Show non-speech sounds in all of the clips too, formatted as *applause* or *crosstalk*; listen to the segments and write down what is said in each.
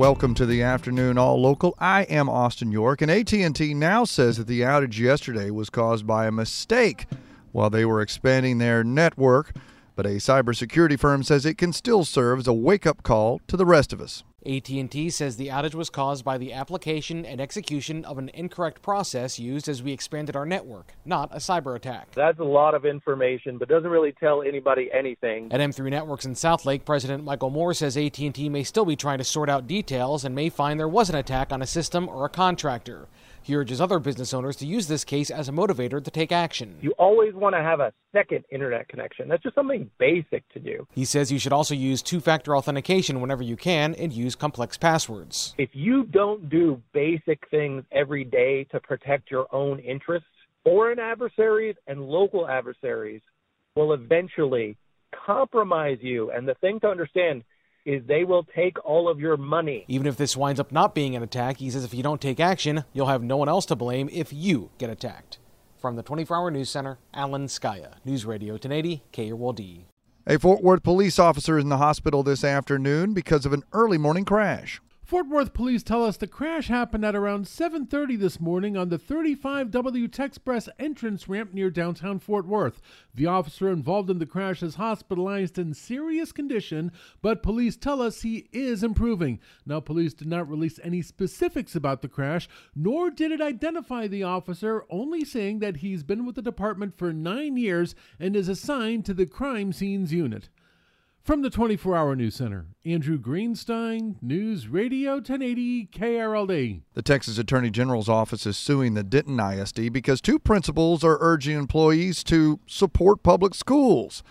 Welcome to the afternoon All Local. I am Austin York, and AT&T now says that the outage yesterday was caused by a mistake while they were expanding their network. But a cybersecurity firm says it can still serve as a wake-up call to the rest of us. AT&T says the outage was caused by the application and execution of an incorrect process used as we expanded our network, not a cyber attack. That's a lot of information, but doesn't really tell anybody anything. At M3 Networks in Southlake, President Michael Moore says AT&T may still be trying to sort out details and may find there was an attack on a system or a contractor. He urges other business owners to use this case as a motivator to take action. You always want to have a second internet connection. That's just something basic to do. He says you should also use two factor authentication whenever you can and use complex passwords. If you don't do basic things every day to protect your own interests, foreign adversaries and local adversaries will eventually compromise you. And the thing to understand is they will take all of your money. Even if this winds up not being an attack, he says if you don't take action, you'll have no one else to blame if you get attacked. From the 24 Hour News Center, Alan Scaia, News Radio 1080, KRLD. A Fort Worth police officer is in the hospital this afternoon because of an early morning crash. Fort Worth police tell us the crash happened at around 7:30 this morning on the 35W Texpress entrance ramp near downtown Fort Worth. The officer involved in the crash is hospitalized in serious condition, but police tell us he is improving. Now police did not release any specifics about the crash, nor did it identify the officer, only saying that he's been with the department for 9 years and is assigned to the crime scenes unit. From the 24 Hour News Center, Andrew Greenstein, News Radio 1080 KRLD. The Texas Attorney General's office is suing the Denton ISD because two principals are urging employees to support public schools.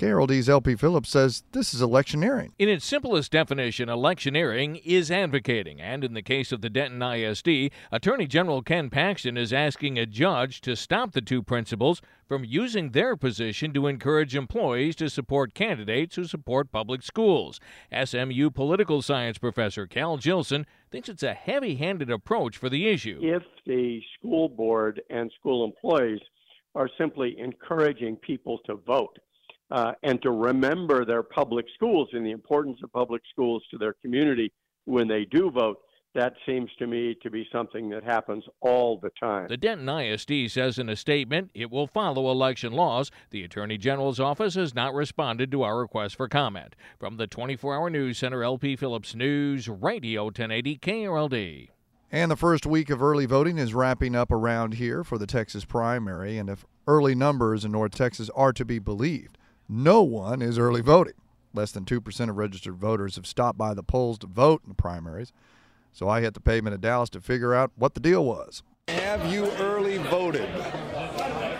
KRLD's LP Phillips says this is electioneering. In its simplest definition, electioneering is advocating. And in the case of the Denton ISD, Attorney General Ken Paxton is asking a judge to stop the two principals from using their position to encourage employees to support candidates who support public schools. SMU political science professor Cal Jillson thinks it's a heavy handed approach for the issue. If the school board and school employees are simply encouraging people to vote, uh, and to remember their public schools and the importance of public schools to their community when they do vote. That seems to me to be something that happens all the time. The Denton ISD says in a statement it will follow election laws. The Attorney General's office has not responded to our request for comment. From the 24 Hour News Center, LP Phillips News, Radio 1080 KRLD. And the first week of early voting is wrapping up around here for the Texas primary. And if early numbers in North Texas are to be believed, no one is early voting. Less than 2% of registered voters have stopped by the polls to vote in the primaries. So I hit the pavement of Dallas to figure out what the deal was. Have you early voted?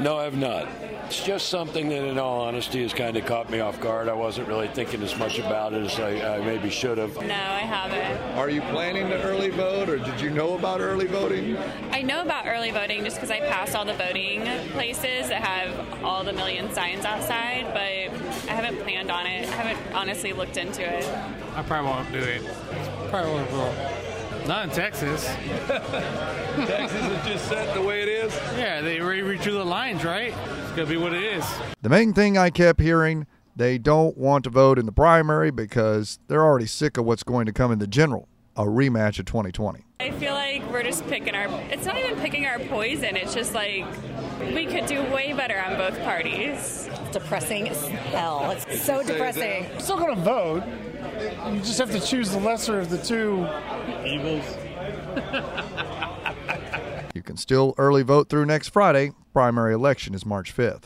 No, I have not. It's just something that, in all honesty, has kind of caught me off guard. I wasn't really thinking as much about it as I, I maybe should have. No, I haven't. Are you planning to early vote, or did you know about early voting? I know about early voting just because I pass all the voting places that have all the million signs outside, but I haven't planned on it. I haven't honestly looked into it. I probably won't do it. Probably won't vote. Not in Texas. *laughs* Texas is just set the way it is. Yeah, they already redrew the lines, right? It's gonna be what it is. The main thing I kept hearing, they don't want to vote in the primary because they're already sick of what's going to come in the general, a rematch of 2020. I feel like like we're just picking our. It's not even picking our poison. It's just like we could do way better on both parties. Depressing as hell. It's so depressing. Still going to vote. You just have to choose the lesser of the two evils. You can still early vote through next Friday. Primary election is March 5th.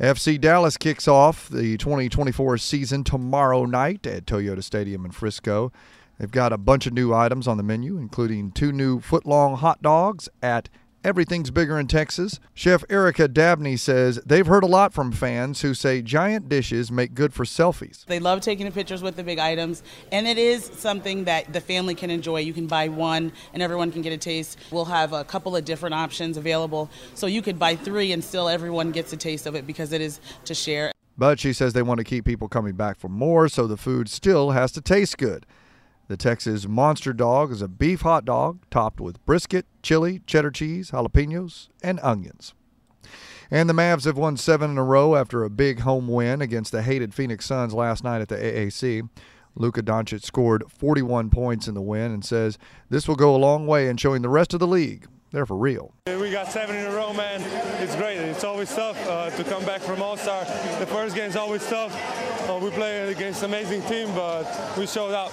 FC Dallas kicks off the 2024 season tomorrow night at Toyota Stadium in Frisco. They've got a bunch of new items on the menu, including two new foot long hot dogs at Everything's Bigger in Texas. Chef Erica Dabney says they've heard a lot from fans who say giant dishes make good for selfies. They love taking the pictures with the big items, and it is something that the family can enjoy. You can buy one, and everyone can get a taste. We'll have a couple of different options available, so you could buy three, and still everyone gets a taste of it because it is to share. But she says they want to keep people coming back for more, so the food still has to taste good. The Texas Monster Dog is a beef hot dog topped with brisket, chili, cheddar cheese, jalapenos, and onions. And the Mavs have won seven in a row after a big home win against the hated Phoenix Suns last night at the AAC. Luka Doncic scored 41 points in the win and says this will go a long way in showing the rest of the league they're for real. We got seven in a row, man. It's great. It's always tough uh, to come back from All Star. The first game is always tough. Uh, we play against an amazing team, but we showed up.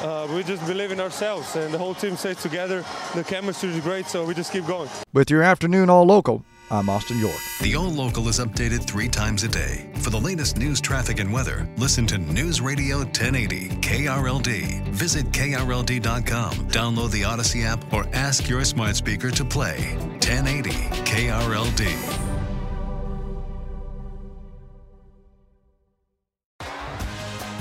Uh, we just believe in ourselves, and the whole team stays together. The chemistry is great, so we just keep going. With your afternoon all local, I'm Austin York. The All Local is updated three times a day. For the latest news, traffic, and weather, listen to News Radio 1080 KRLD. Visit KRLD.com, download the Audacy app, or ask your smart speaker to play 1080 KRLD.